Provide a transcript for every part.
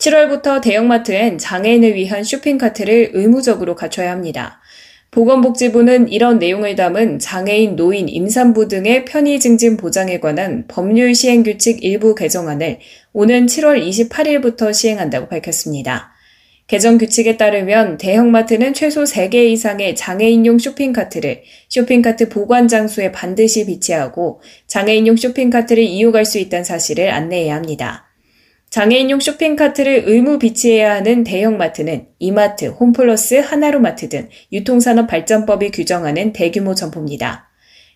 7월부터 대형마트엔 장애인을 위한 쇼핑카트를 의무적으로 갖춰야 합니다. 보건복지부는 이런 내용을 담은 장애인, 노인, 임산부 등의 편의 증진 보장에 관한 법률 시행 규칙 일부 개정안을 오는 7월 28일부터 시행한다고 밝혔습니다. 개정 규칙에 따르면 대형마트는 최소 3개 이상의 장애인용 쇼핑카트를 쇼핑카트 보관 장소에 반드시 비치하고 장애인용 쇼핑카트를 이용할 수 있다는 사실을 안내해야 합니다. 장애인용 쇼핑카트를 의무 비치해야 하는 대형마트는 이마트, 홈플러스, 하나로마트 등 유통산업 발전법이 규정하는 대규모 점포입니다.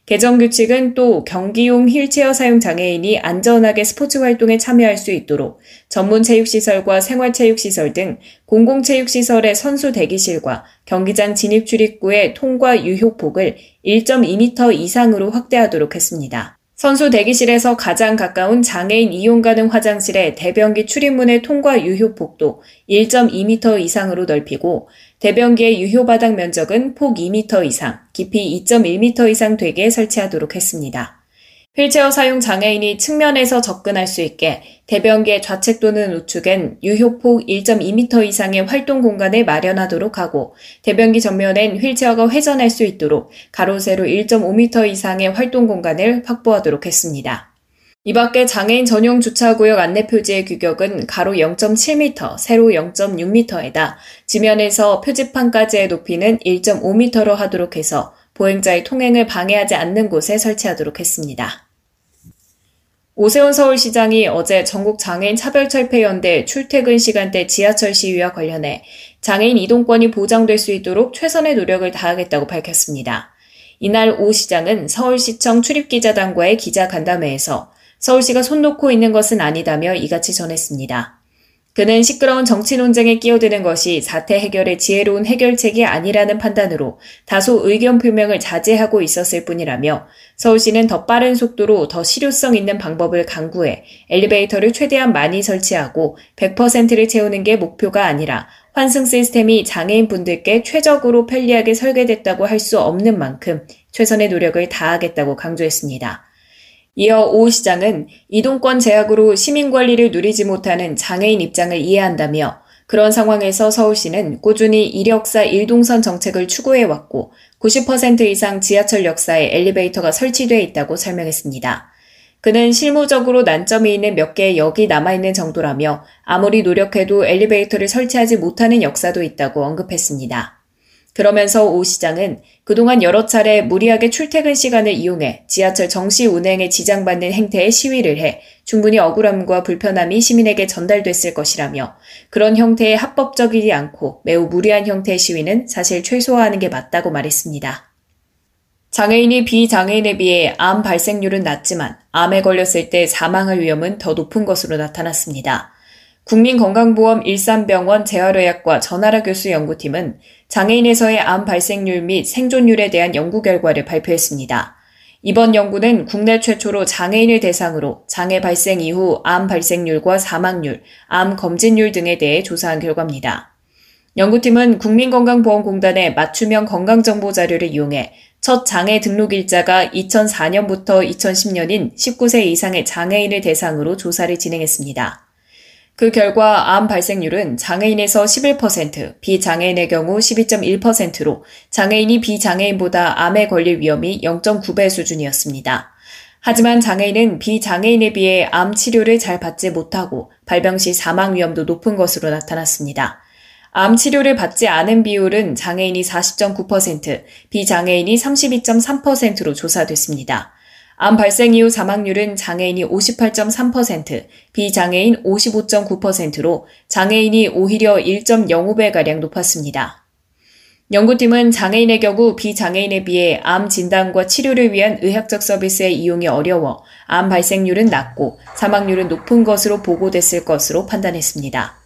개정 규칙은 또 경기용 휠체어 사용 장애인이 안전하게 스포츠 활동에 참여할 수 있도록 전문 체육시설과 생활체육시설 등 공공체육시설의 선수 대기실과 경기장 진입 출입구의 통과 유효폭을 1.2m 이상으로 확대하도록 했습니다. 선수 대기실에서 가장 가까운 장애인 이용 가능 화장실의 대변기 출입문의 통과 유효 폭도 1.2m 이상으로 넓히고 대변기의 유효 바닥 면적은 폭 2m 이상, 깊이 2.1m 이상 되게 설치하도록 했습니다. 휠체어 사용 장애인이 측면에서 접근할 수 있게 대변기의 좌측 또는 우측엔 유효폭 1.2m 이상의 활동 공간을 마련하도록 하고 대변기 전면엔 휠체어가 회전할 수 있도록 가로 세로 1.5m 이상의 활동 공간을 확보하도록 했습니다. 이 밖에 장애인 전용 주차구역 안내 표지의 규격은 가로 0.7m, 세로 0.6m에다 지면에서 표지판까지의 높이는 1.5m로 하도록 해서 보행자의 통행을 방해하지 않는 곳에 설치하도록 했습니다. 오세훈 서울시장이 어제 전국 장애인 차별철폐연대 출퇴근 시간대 지하철 시위와 관련해 장애인 이동권이 보장될 수 있도록 최선의 노력을 다하겠다고 밝혔습니다. 이날 오 시장은 서울시청 출입기자단과의 기자간담회에서 서울시가 손 놓고 있는 것은 아니다며 이같이 전했습니다. 그는 시끄러운 정치 논쟁에 끼어드는 것이 사태 해결의 지혜로운 해결책이 아니라는 판단으로 다소 의견 표명을 자제하고 있었을 뿐이라며 서울시는 더 빠른 속도로 더 실효성 있는 방법을 강구해 엘리베이터를 최대한 많이 설치하고 100%를 채우는 게 목표가 아니라 환승 시스템이 장애인 분들께 최적으로 편리하게 설계됐다고 할 수 없는 만큼 최선의 노력을 다하겠다고 강조했습니다. 이어 오 시장은 이동권 제약으로 시민 권리를 누리지 못하는 장애인 입장을 이해한다며 그런 상황에서 서울시는 꾸준히 이력사 일동선 정책을 추구해왔고 90% 이상 지하철 역사에 엘리베이터가 설치돼 있다고 설명했습니다. 그는 실무적으로 난점이 있는 몇 개의 역이 남아있는 정도라며 아무리 노력해도 엘리베이터를 설치하지 못하는 역사도 있다고 언급했습니다. 그러면서 오 시장은 그동안 여러 차례 무리하게 출퇴근 시간을 이용해 지하철 정시 운행에 지장받는 행태에 시위를 해 충분히 억울함과 불편함이 시민에게 전달됐을 것이라며 그런 형태의 합법적이지 않고 매우 무리한 형태의 시위는 사실 최소화하는 게 맞다고 말했습니다. 장애인이 비장애인에 비해 암 발생률은 낮지만 암에 걸렸을 때 사망할 위험은 더 높은 것으로 나타났습니다. 국민건강보험 일산병원 재활의학과 전하라 교수 연구팀은 장애인에서의 암 발생률 및 생존율에 대한 연구 결과를 발표했습니다. 이번 연구는 국내 최초로 장애인을 대상으로 장애 발생 이후 암 발생률과 사망률, 암 검진율 등에 대해 조사한 결과입니다. 연구팀은 국민건강보험공단의 맞춤형 건강정보 자료를 이용해 첫 장애 등록 일자가 2004년부터 2010년인 19세 이상의 장애인을 대상으로 조사를 진행했습니다. 그 결과 암 발생률은 장애인에서 11%, 비장애인의 경우 12.1%로 장애인이 비장애인보다 암에 걸릴 위험이 0.9배 수준이었습니다. 하지만 장애인은 비장애인에 비해 암 치료를 잘 받지 못하고 발병 시 사망 위험도 높은 것으로 나타났습니다. 암 치료를 받지 않은 비율은 장애인이 40.9%, 비장애인이 32.3%로 조사됐습니다. 암 발생 이후 사망률은 장애인이 58.3%, 비장애인 55.9%로 장애인이 오히려 1.05배가량 높았습니다. 연구팀은 장애인의 경우 비장애인에 비해 암 진단과 치료를 위한 의학적 서비스의 이용이 어려워 암 발생률은 낮고 사망률은 높은 것으로 보고됐을 것으로 판단했습니다.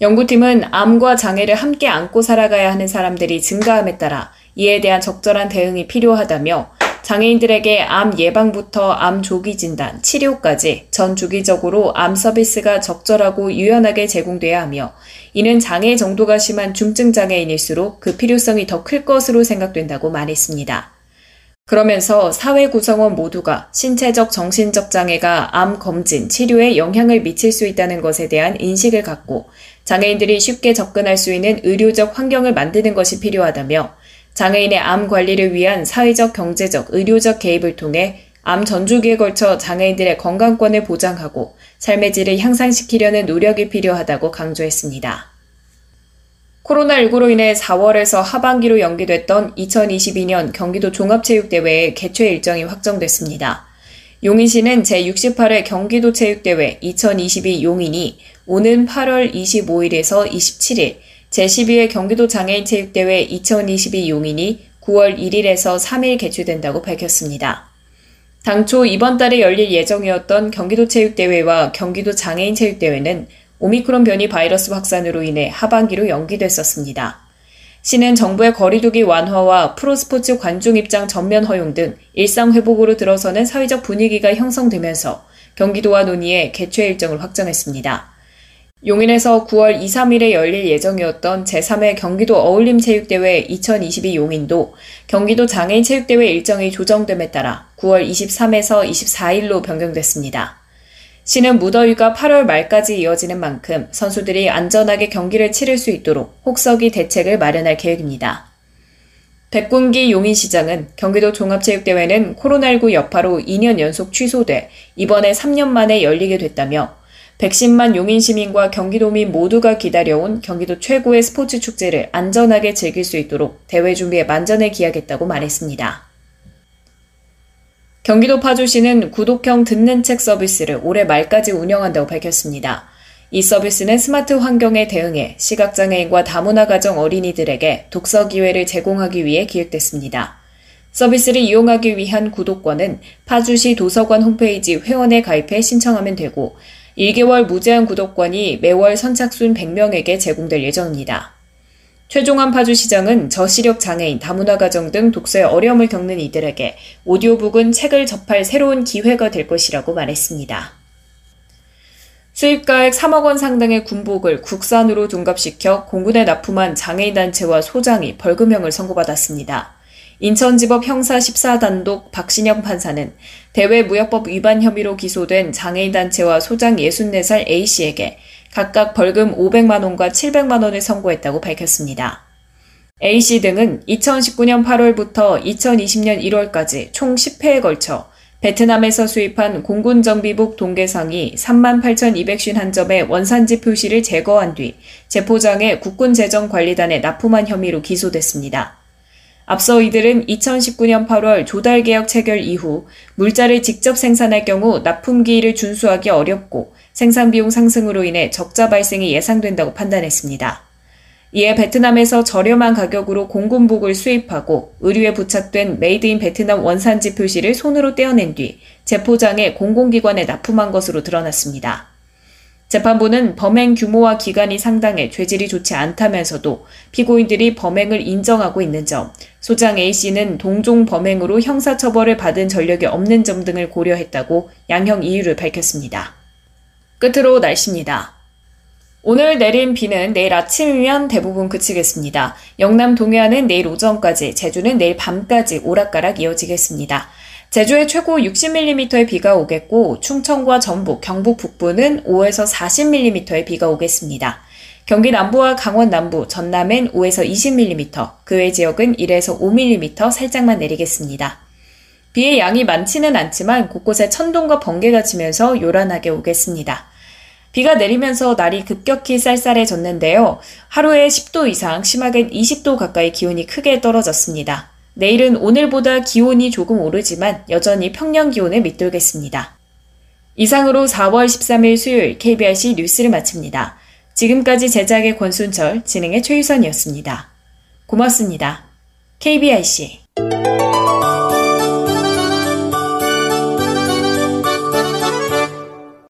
연구팀은 암과 장애를 함께 안고 살아가야 하는 사람들이 증가함에 따라 이에 대한 적절한 대응이 필요하다며 장애인들에게 암 예방부터 암 조기 진단, 치료까지 전 주기적으로 암 서비스가 적절하고 유연하게 제공돼야 하며 이는 장애 정도가 심한 중증 장애인일수록 그 필요성이 더 클 것으로 생각된다고 말했습니다. 그러면서 사회 구성원 모두가 신체적 정신적 장애가 암 검진, 치료에 영향을 미칠 수 있다는 것에 대한 인식을 갖고 장애인들이 쉽게 접근할 수 있는 의료적 환경을 만드는 것이 필요하다며 장애인의 암 관리를 위한 사회적, 경제적, 의료적 개입을 통해 암 전주기에 걸쳐 장애인들의 건강권을 보장하고 삶의 질을 향상시키려는 노력이 필요하다고 강조했습니다. 코로나19로 인해 4월에서 하반기로 연기됐던 2022년 경기도 종합체육대회의 개최 일정이 확정됐습니다. 용인시는 제68회 경기도 체육대회 2022 용인이 오는 8월 25일에서 27일, 제12회 경기도 장애인 체육대회 2022 용인이 9월 1일에서 3일 개최된다고 밝혔습니다. 당초 이번 달에 열릴 예정이었던 경기도 체육대회와 경기도 장애인 체육대회는 오미크론 변이 바이러스 확산으로 인해 하반기로 연기됐었습니다. 시는 정부의 거리두기 완화와 프로스포츠 관중 입장 전면 허용 등 일상 회복으로 들어서는 사회적 분위기가 형성되면서 경기도와 논의해 개최 일정을 확정했습니다. 용인에서 9월 2, 3일에 열릴 예정이었던 제3회 경기도 어울림체육대회 2022 용인도 경기도 장애인 체육대회 일정이 조정됨에 따라 9월 23에서 24일로 변경됐습니다. 시는 무더위가 8월 말까지 이어지는 만큼 선수들이 안전하게 경기를 치를 수 있도록 혹서기 대책을 마련할 계획입니다. 백군기 용인시장은 경기도 종합체육대회는 코로나19 여파로 2년 연속 취소돼 이번에 3년 만에 열리게 됐다며 110만 용인 시민과 경기도민 모두가 기다려온 경기도 최고의 스포츠 축제를 안전하게 즐길 수 있도록 대회 준비에 만전을 기하겠다고 말했습니다. 경기도 파주시는 구독형 듣는 책 서비스를 올해 말까지 운영한다고 밝혔습니다. 이 서비스는 스마트 환경에 대응해 시각장애인과 다문화 가정 어린이들에게 독서 기회를 제공하기 위해 기획됐습니다. 서비스를 이용하기 위한 구독권은 파주시 도서관 홈페이지 회원에 가입해 신청하면 되고 1개월 무제한 구독권이 매월 선착순 100명에게 제공될 예정입니다. 최종환 파주시장은 저시력 장애인, 다문화 가정 등 독서에 어려움을 겪는 이들에게 오디오북은 책을 접할 새로운 기회가 될 것이라고 말했습니다. 수입가액 3억 원 상당의 군복을 국산으로 둔갑시켜 공군에 납품한 장애인 단체와 소장이 벌금형을 선고받았습니다. 인천지법 형사 14단독 박신영 판사는 대외무역법 위반 혐의로 기소된 장애인단체와 소장 64살 A씨에게 각각 벌금 500만원과 700만원을 선고했다고 밝혔습니다. A씨 등은 2019년 8월부터 2020년 1월까지 총 10회에 걸쳐 베트남에서 수입한 공군 정비복 동계상이 38,251점의 원산지 표시를 제거한 뒤 재포장해 국군재정관리단에 납품한 험의로 기소됐습니다. 앞서 이들은 2019년 8월 조달 계약 체결 이후 물자를 직접 생산할 경우 납품기일을 준수하기 어렵고 생산 비용 상승으로 인해 적자 발생이 예상된다고 판단했습니다. 이에 베트남에서 저렴한 가격으로 공군복을 수입하고 의류에 부착된 Made in Vietnam 원산지 표시를 손으로 떼어낸 뒤 재포장해 공공기관에 납품한 것으로 드러났습니다. 재판부는 범행 규모와 기간이 상당해 죄질이 좋지 않다면서도 피고인들이 범행을 인정하고 있는 점, 소장 A씨는 동종 범행으로 형사처벌을 받은 전력이 없는 점 등을 고려했다고 양형 이유를 밝혔습니다. 끝으로 날씨입니다. 오늘 내린 비는 내일 아침이면 대부분 그치겠습니다. 영남 동해안은 내일 오전까지, 제주는 내일 밤까지 오락가락 이어지겠습니다. 제주에 최고 60mm의 비가 오겠고 충청과 전북, 경북 북부는 5에서 40mm의 비가 오겠습니다. 경기 남부와 강원 남부, 전남엔 5에서 20mm, 그 외 지역은 1에서 5mm 살짝만 내리겠습니다. 비의 양이 많지는 않지만 곳곳에 천둥과 번개가 치면서 요란하게 오겠습니다. 비가 내리면서 날이 급격히 쌀쌀해졌는데요. 하루에 10도 이상, 심하게는 20도 가까이 기온이 크게 떨어졌습니다. 내일은 오늘보다 기온이 조금 오르지만 여전히 평년 기온을 밑돌겠습니다. 이상으로 4월 13일 수요일 KBRC 뉴스를 마칩니다. 지금까지 제작의 권순철, 진행의 최유선이었습니다. 고맙습니다. KBRC